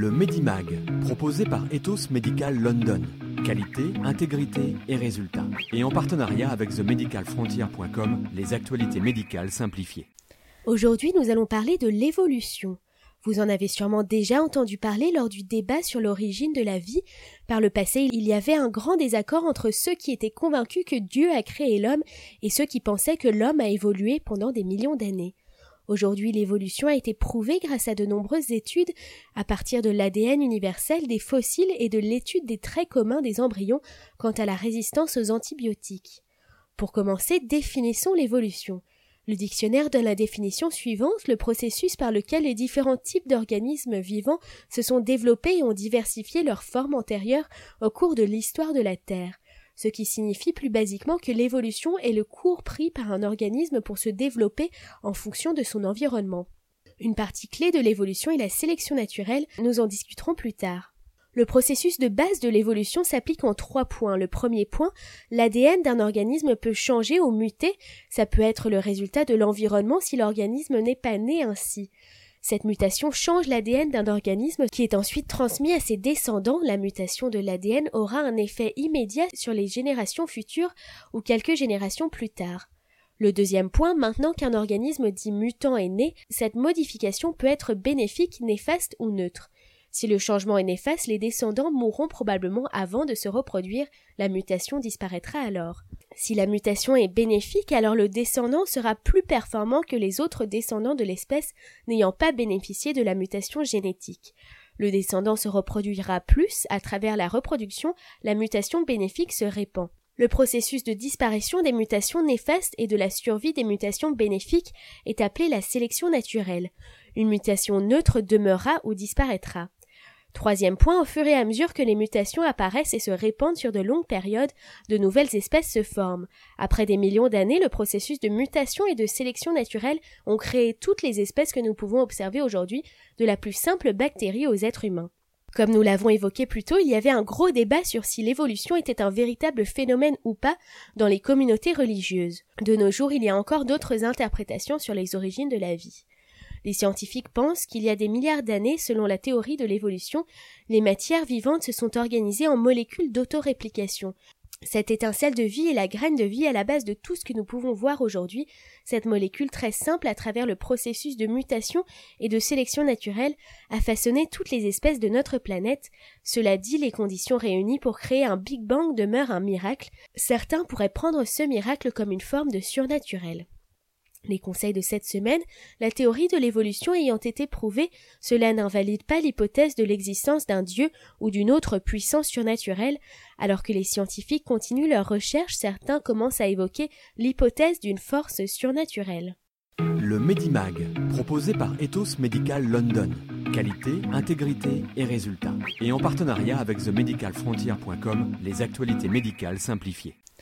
Le Medimag, proposé par Ethos Medical London. Qualité, intégrité et résultats. Et en partenariat avec themedicalfrontier.com, les actualités médicales simplifiées. Aujourd'hui, nous allons parler de l'évolution. Vous en avez sûrement déjà entendu parler lors du débat sur l'origine de la vie. Par le passé, il y avait un grand désaccord entre ceux qui étaient convaincus que Dieu a créé l'homme et ceux qui pensaient que l'homme a évolué pendant des millions d'années. Aujourd'hui, l'évolution a été prouvée grâce à de nombreuses études à partir de l'ADN universel des fossiles et de l'étude des traits communs des embryons quant à la résistance aux antibiotiques. Pour commencer, définissons l'évolution. Le dictionnaire donne la définition suivante le processus par lequel les différents types d'organismes vivants se sont développés et ont diversifié leur forme antérieure au cours de l'histoire de la Terre ce qui signifie plus basiquement que l'évolution est le cours pris par un organisme pour se développer en fonction de son environnement. Une partie clé de l'évolution est la sélection naturelle, nous en discuterons plus tard. Le processus de base de l'évolution s'applique en trois points. Le premier point, l'ADN d'un organisme peut changer ou muter, ça peut être le résultat de l'environnement si l'organisme n'est pas né ainsi. Cette mutation change l'ADN d'un organisme qui est ensuite transmis à ses descendants. La mutation de l'ADN aura un effet immédiat sur les générations futures ou quelques générations plus tard. Le deuxième point, maintenant qu'un organisme dit mutant est né, cette modification peut être bénéfique, néfaste ou neutre. Si le changement est néfaste, les descendants mourront probablement avant de se reproduire, la mutation disparaîtra alors. Si la mutation est bénéfique, alors le descendant sera plus performant que les autres descendants de l'espèce n'ayant pas bénéficié de la mutation génétique. Le descendant se reproduira plus, à travers la reproduction, la mutation bénéfique se répand. Le processus de disparition des mutations néfastes et de la survie des mutations bénéfiques est appelé la sélection naturelle. Une mutation neutre demeurera ou disparaîtra. Troisième point, au fur et à mesure que les mutations apparaissent et se répandent sur de longues périodes, de nouvelles espèces se forment. Après des millions d'années, le processus de mutation et de sélection naturelle ont créé toutes les espèces que nous pouvons observer aujourd'hui, de la plus simple bactérie aux êtres humains. Comme nous l'avons évoqué plus tôt, il y avait un gros débat sur si l'évolution était un véritable phénomène ou pas dans les communautés religieuses. De nos jours, il y a encore d'autres interprétations sur les origines de la vie. Les scientifiques pensent qu'il y a des milliards d'années, selon la théorie de l'évolution, les matières vivantes se sont organisées en molécules d'autoréplication. Cette étincelle de vie est la graine de vie à la base de tout ce que nous pouvons voir aujourd'hui, cette molécule très simple à travers le processus de mutation et de sélection naturelle a façonné toutes les espèces de notre planète. Cela dit, les conditions réunies pour créer un Big Bang demeurent un miracle. Certains pourraient prendre ce miracle comme une forme de surnaturel. Les conseils de cette semaine, la théorie de l'évolution ayant été prouvée, cela n'invalide pas l'hypothèse de l'existence d'un dieu ou d'une autre puissance surnaturelle, alors que les scientifiques continuent leurs recherches, certains commencent à évoquer l'hypothèse d'une force surnaturelle. Le Medimag, proposé par Ethos Medical London. Qualité, intégrité et résultats. Et en partenariat avec themedicalfrontier.com, les actualités médicales simplifiées.